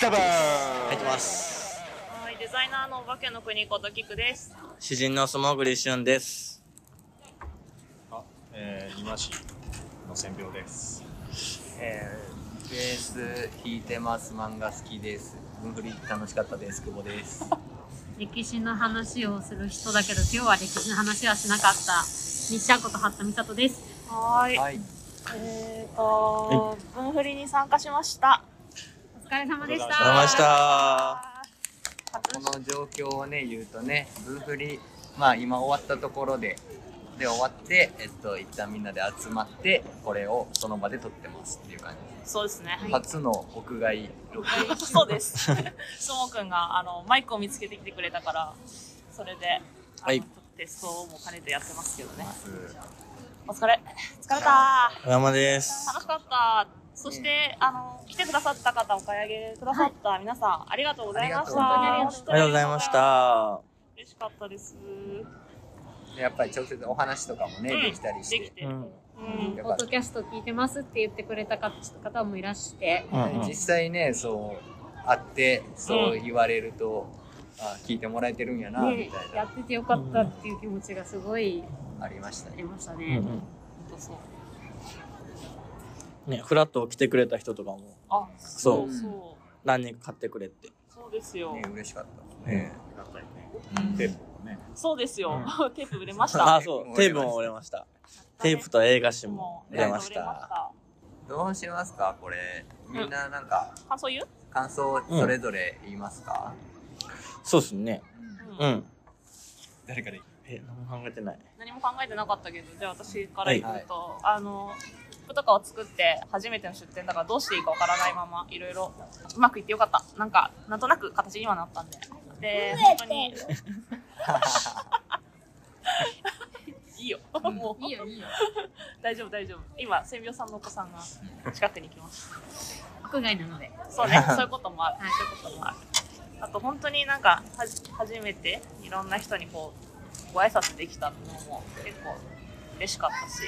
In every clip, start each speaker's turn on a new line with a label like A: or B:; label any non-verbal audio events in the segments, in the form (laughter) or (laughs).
A: ザバー
B: 入ってます。
C: はい、デザイナーのお化けの国ことキクです。
B: 詩人の素潜り俊です。
D: あ、えー、今市の線病です。
E: えー、ベース弾いてます漫画好きです文振り楽しかったです久保です
F: 歴史の話をする人だけど今日は歴史の話はしなかった西ちゃんこと八田美里です
C: はーい。
E: はい
C: えーと、分振りに参加しました。
F: お疲れ様でした
D: お疲れ様
B: ありがとうございました。
E: この状況をね言うとね文振りまあ今終わったところでで終わってえっと一旦みんなで集まってこれをその場で撮ってますっていう感じです、
C: そうですね。
E: 初の屋外録音 (laughs)
C: そうです。すもくんがあのマイクを見つけてきてくれたから、それで、
B: はい
C: テストも兼ねてやってますけどね。お疲れ。疲れた。
B: お山です。
C: 楽しかった。そして、あの、来てくださった方、お買い上げくださった皆さん、ありがとうございました。
E: ありがとう
B: ありがとうございまし。た。
C: 嬉しかったです。
E: でやっぱり直接お話とかもね、
C: うん。
E: できたりして。
C: できて。
B: うん。
F: ポッドキャスト聞いてますって言ってくれた方もいらして。
B: うん。うん。
E: 実際ねそう会ってそう言われると、あ聞いてもらえてるんやな、み
F: ね
E: たいな。
F: やっててよかったっていう気持ちがすごい
E: ありました
F: あり
E: ね
B: うん
F: ましたね、
B: うん。
C: 本当そう。
B: ね、フラット来てくれた人とかも
C: あ、
B: そう
C: そう。
B: 何人か買ってくれて。
C: そうですよ。
E: ね嬉しかったね、
D: だったりね、
E: うん
D: テープもね、
C: そうですよ。(laughs) テープ売れました。
B: あ、そう。テープも売れました。テープと映画誌も売れました。
E: どうしますかこれみんななんか
C: 感想言う？
E: 感想それぞれ言いますか、
B: そうっすね。
C: う。
B: うんん。
D: 誰かで
B: え、何も考えてない。
C: 何も考えてなかったけど、じゃあ私から言うと、あの、切符とかを作って初めての出店だからどうしていいかわからないままいろいろうまくいってよかった。なんか、なんとなく形にはなったんで。で、本当に。(laughs) いいよ。
E: うん
C: もう
F: いいよいいよ
C: 大丈夫大丈夫。今、千秒さんのお子さんが近くに来ました。
F: 屋外なので
C: そうね、(laughs) そういうこともある。そういうこともある。あと本当になんかはじ初めていろんな人にこうご挨拶できたのも結構嬉しかったし、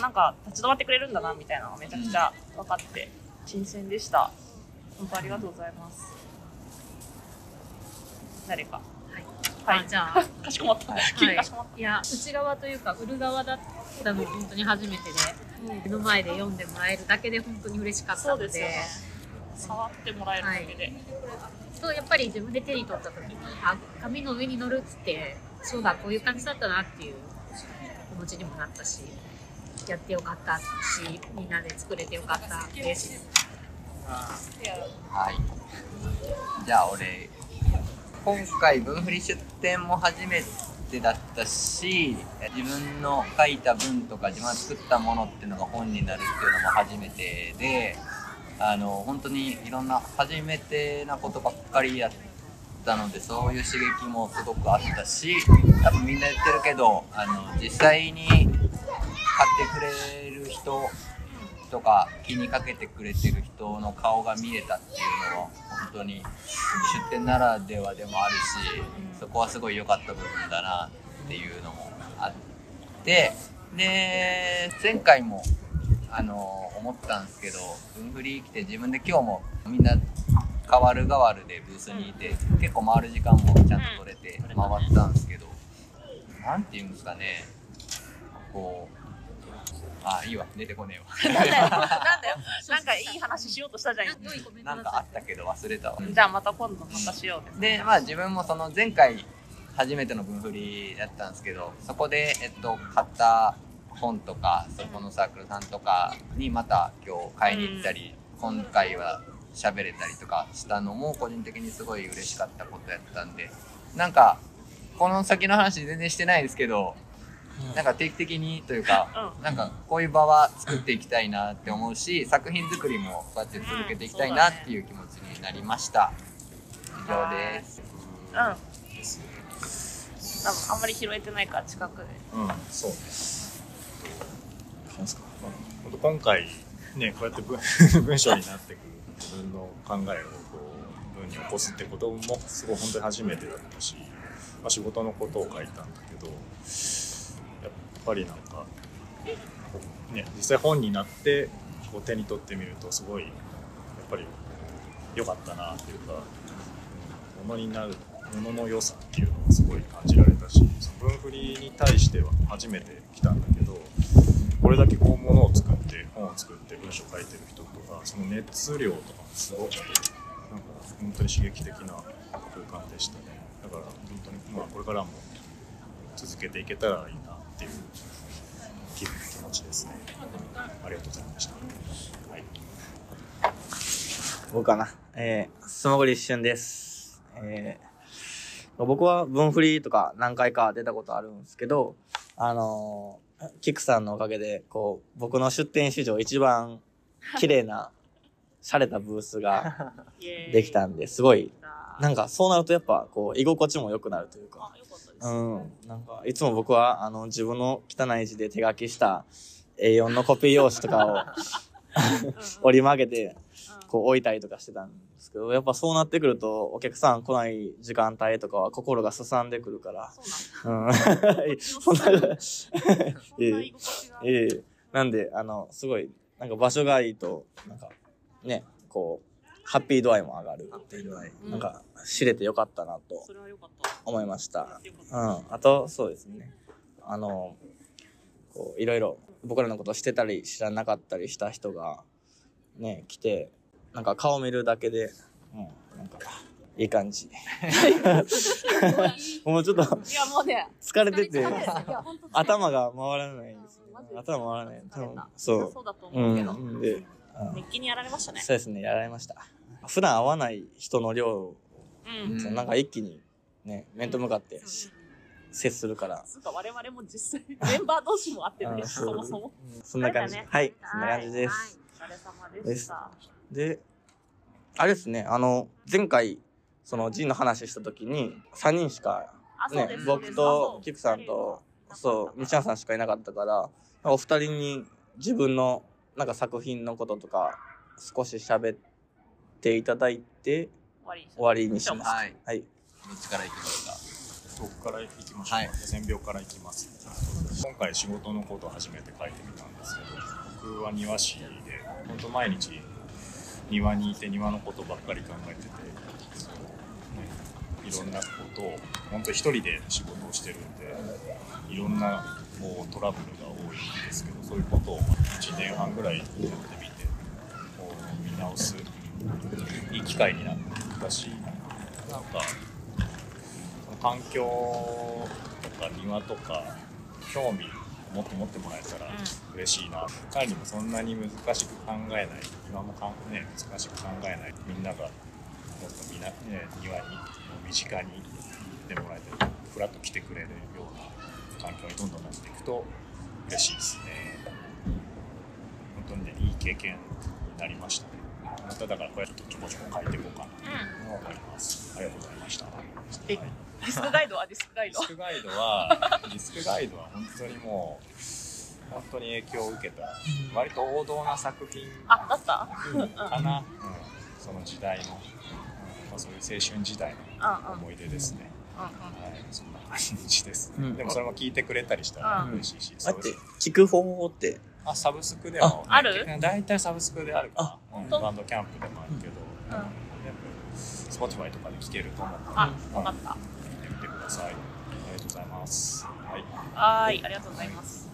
C: なんか立ち止まってくれるんだなみたいなのがめちゃくちゃ分かって新鮮でした。本当ありがとうございます。誰か。
F: はい、
C: はい
F: あじゃあ (laughs)
C: かしこまった。急にかしこまっ
F: いや内側というか売る側だったの本当に初めてで
C: た。
F: 目の前で読んでもらえるだけで本当に嬉しかったので
C: そうです。触ってもらえるだけで。
F: そうやっぱり自分で手に取った時にあ紙の上に乗るっつってそうだこういう感じだったなっていう気持ちにもなったしやってよかったしみんなで作れてよかったです。
E: はい。じゃあ俺今回文振り出展も初めてだったし自分の書いた文とか自分が作ったものっていうのが本になるっていうのも初めてであの本当にいろんな初めてなことばっかりやってたのでそういう刺激もすごくあったし多分みんな言ってるけどあの実際に買ってくれる人とか気にかけてくれてる人の顔が見れたっていうのは本当に出店ならではでもあるしそこはすごい良かった部分だなっていうのもあってで前回もあの思ったんですけど文振り来て自分で今日もみんな変わる変わるでブースにいて結構回る時間もちゃんと取れて回ったんですけどなんていうんですかねこうあいいわ出てこねえわ
C: なんだよ。なんだよ。(laughs) なんかいい話しようとしたじゃん。
E: なんかあったけど忘れたわ。
C: じゃあまた今度またしようね。
E: でまあ自分もその前回初めての分振りだったんですけどそこで、えっと、買った本とかそこのサークルさんとかにまた今日買いに行ったり、今回は喋れたりとかしたのも個人的にすごい嬉しかったことやったんでなんかこの先の話全然してないですけどなんか定期的にというか、
C: うん。
E: なんかこういう場は作っていきたいなって思うし作品作りもこうやって続けていきたいなっていう気持ちになりました。以上です。
C: うん。多分あんまり拾えてないから近くで。
D: うん、そうです。なんです。か、まあ、本当今回ね、こうやって文文章になってくる自分の考えをこう文に起こすってこともすごい本当に初めてだったし、まあ、仕事のことを書いたんだけど、やっぱりなんか、ね、実際本になってこう手に取ってみるとすごいやっぱり良かったなっていうか、うん、ものになるものの良さっていうのがすごい感じられたしその文振りに対しては初めて来たんだけどこれだけこうものを作って本を作って文章書いてる人とかその熱量とかもすごくてなんか本当に刺激的な空間でしたね。だから本当にまあこれからも続けていけたらいいなっていう気持ちですね。ありがとうございました、はい、
B: 僕かな。えー、素潜り一瞬です。えー、僕は文振りとか何回か出たことあるんですけど、あのーキクさんのおかげで、こう、僕の出店史上一番綺麗な、(laughs) 洒落たブースができたんで、すごい、な。んかそうなるとやっぱ、こう、居心地も良くなるというか。うん。なんか、いつも僕は、あの、自分の汚い字で手書きした A4 のコピー用紙とかを (laughs) 折り曲げて、こう置いたりとかしてたんですけど、やっぱそうなってくると、お客さん来ない時間帯とかは心がすさんでくるから、
C: そうなんだ。
B: うん。(laughs) そんな、ええ
C: 居心地が。
B: ええなんで、あの、すごい、なんか場所がいいと、なんか、ね、こう、ハッピー度合いも上がるっていうので、
C: うん
B: なんか、知れてよかったなと
C: それはよかった。
B: 思いました。う
C: た
B: ん。あと、そうですね。あの、こう、いろいろ僕らのことしてたり知らなかったりした人が、ね、来て、なんか顔見るだけで、うん、なんか、いい感じ。(laughs) もうちょっと
C: いや、もうね、
B: 疲れてて、頭が回らないです頭回らない。多分そう。
C: そうだと
B: う
C: 思うけど。
B: ん。で、うん
C: 熱気にやられましたね。
B: そうですね、やられました。普段会わない人の量、
C: うん。
E: うん
B: そのなんか一気にね、面と向かって接するから。
C: つうか、我々も実際、メンバー同士も会ってないし、
B: あ
C: そもそも。
B: うんそんな感じ。はい、そんな感じです。
C: お疲れ様でした。
B: で、あれですね、あの、前回、その、ジンの話した時に、3人しか、ね僕とキクさんと、そう、西野さんしかいなかったから、お二人に自分の、なんか作品のこととか、少し喋っていただいて、
C: 終わりにし
B: ます。
E: はい。
B: はい。
E: どっちから行きますか？
D: 僕から行きましょう、
E: はい。
D: 線描から行きます。今回仕事のことを初めて書いてみたんですけど僕は庭師で本当毎日庭にいて庭のことばっかり考えてて、ね、いろんなことを本当一人で仕事をしてるんでいろんなこうトラブルが多いんですけどそういうことを1年半ぐらいやってみてこう見直すいい機会になったしなんか環境とか庭とか興味もっと持ってもらえたら嬉しいな、彼にもそんなに難しく考えない。庭もかん、ね、難しく考えない。みんながもっとみな、ね、庭に身近に行ってもらえてふらっと来てくれるような環境にどんどんなっていくと嬉しいですね。本当にねいい経験になりましたね。まただからこれちょっとちょこちょこ書いていこうかな。と思います、ありがとうございました、
C: ディスクガイドは (laughs) ディスクガイド？
D: ディ。スクガイドは、ディスクガイドは本当にもう、本当に影響を受けた、割と王道な作品
C: あ、だった？
D: かな、うんその時代の、うんまあ、そういう青春時代
C: うんうん。
D: の思い出ですね。
C: うんうん。
D: はい、そんな感じです。
B: うん。
D: でもそれも聞いてくれたりしたら
C: うん。
D: 嬉しいし、
B: だって、聞く方法って、
D: あサブスクでも、
C: あある？
D: 大体サブスクであるかな、うん、
C: 当
D: バンドキャンプでもあるけど、
C: うん
D: やっぱ Spotify とかで聞けると思うので、
C: あ、わかった。
D: 聞いてみてください。ありがとうございます。はい。
C: はーい、ありがとうございます。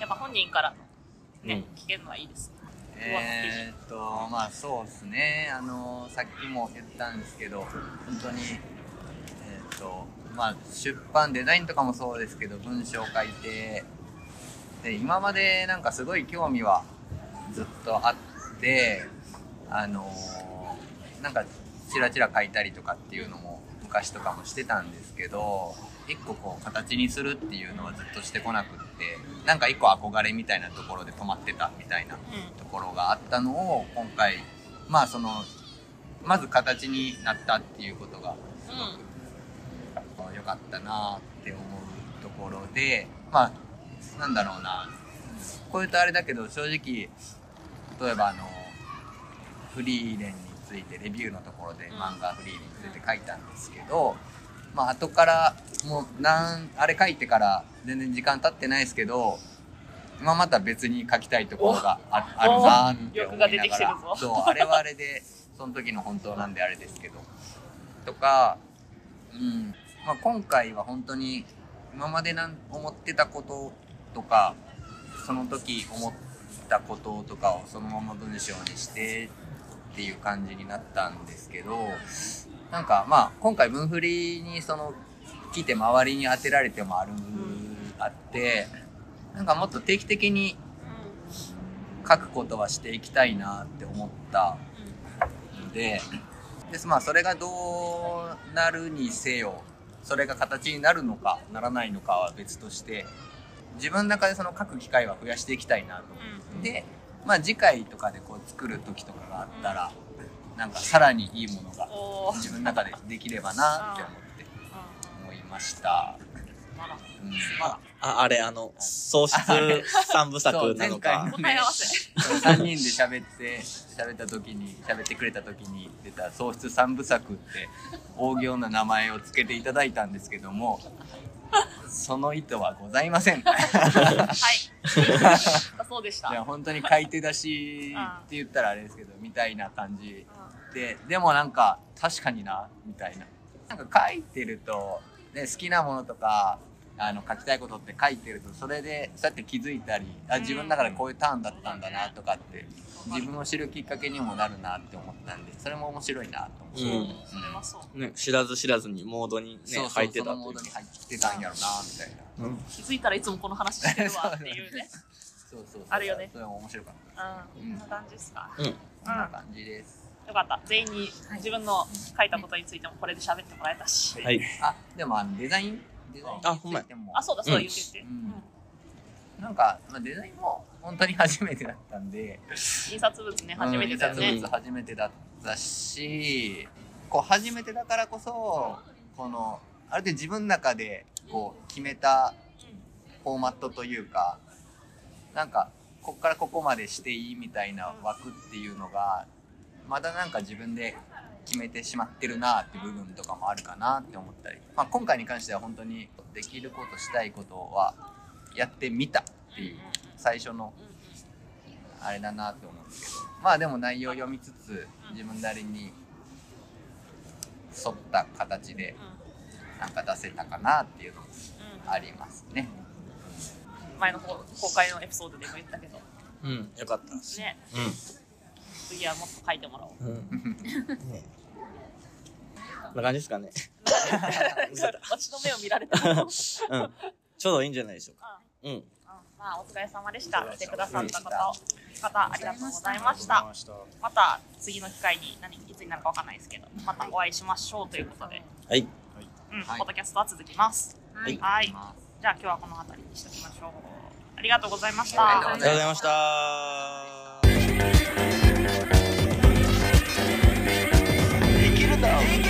C: やっぱ本人からね、
B: う
C: 聞けるのはいいですね。
E: えーっとまあそうですねあのさっきも言ったんですけど本当にえーっとまあ出版デザインとかもそうですけど文章を書いてで今までなんかすごい興味はずっとあってあのなんかチラチラ書いたりとかっていうのも昔とかもしてたんですけど一個こう形にするっていうのはずっとしてこなくってなんか一個憧れみたいなところで止まってたみたいな
C: う
E: ところがあったのを今回まあそのまず形になったっていうことが
C: ん。うん。
E: 良かったなって思うところでまあなんだろうな。こういうとあれだけど正直例えばあのフリーレンについてレビューのところで漫画フリーレンについて書いたんですけど、まあ後からもうなんあれ書いてから全然時間経ってないですけどまあまた別に書きたいところがああるなって思いながら。そうあれはあれでその時の本当なんであれですけど。とか、うん。まあ、今回は本当に今までなん思ってたこととかその時思ったこととかをそのまま文章にしてっていう感じになったんですけどなんかまあ今回文振りにその来て周りに当てられてもある、あってなんかもっと定期的に書くことはしていきたいなって思ったのででまあそれがどうなるにせよそれが形になるのかならないのかは別として自分の中でその書く機会は増やしていきたいなと。思ってでまあ次回とかでこう作る時とかがあったらなんかさらにいいものが自分の中でできればなって思って思いました。
C: まだ。
E: うん。
B: あ、ああれ、あの、喪失三部作なのか。(laughs)
C: 答え合わせ。
E: 3人で喋って喋った時に喋ってくれた時に出た喪失三部作って大行な名前を付けていただいたんですけどもその意図はございません。い。
C: はい。だそうでした
E: や本当に買い手出しって言ったらあれですけどみたいな感じで。でもなんか確かになみたいな。なんか書いてると、ね、好きなものとかあの書きたいことって書いてるとそれでそうやって気づいたりあ自分の中でこういうターンだったんだなとかって自分を知るきっかけにもなるなって思ったんでそれも面白いなと思って、
B: うん。
C: それはそう
B: ね、知らず知らずにモードにね、
E: そうそう
B: 入ってた
E: そのモードに入ってたんやろなみたいな。
B: うん。
C: 気づいたらいつもこの話してるわっていうね。(laughs)
E: そうそうそう
C: あるよね。
E: それも面白かった。
C: うん。こんな感じですか。
B: うん。
E: こんな感じです、
C: よかった。全員に自分の書いたことについてもこれで喋ってもらえたし、
B: はい。
E: あでもあのデザインデザイン
B: あほんまや
E: についても。
C: あそうだそうだ
B: うん
C: 言って。て、
E: うん。なんか、まあ、デザインも本当に初めてだったんで。
C: 印刷物ね初めてだよね。
E: うん印刷物初めてだったしこう初めてだからこそこのある程度自分の中でこう決めたフォーマットというかなんかこっからここまでしていいみたいな枠っていうのがまだなんか自分で決めてしまってるなって部分とかもあるかなって思ったり、まあ、今回に関しては本当にできることしたいことはやってみたっていう最初のあれだなって思うんですけどまあでも内容読みつつ自分なりに沿った形でなんか出せたかなっていうのもありますね。
C: 前の公開のエピソードでも言ったけど
B: うん、よかったです。
C: ね
B: う
C: 次はもっと書いてもらおう。
B: ん。うん。(laughs) ねな感じですかね。
C: 私の目を見られた。うん。
B: ちょうどいいんじゃないでしょうか。うん。
C: まあ、お疲れ様でした。来てくださった方、方、ありがとうございました。
D: また、
C: 次の機会に、何、いつになるかわかんないですけど、またお会いしましょうということで。
B: はい。
C: うん、ポッドキャストは続きます。
F: はい。
C: はい。じゃあ、今日はこの辺りにしておきましょう。ありがとうございました。
E: ありがとう
B: ございました。できるだろう。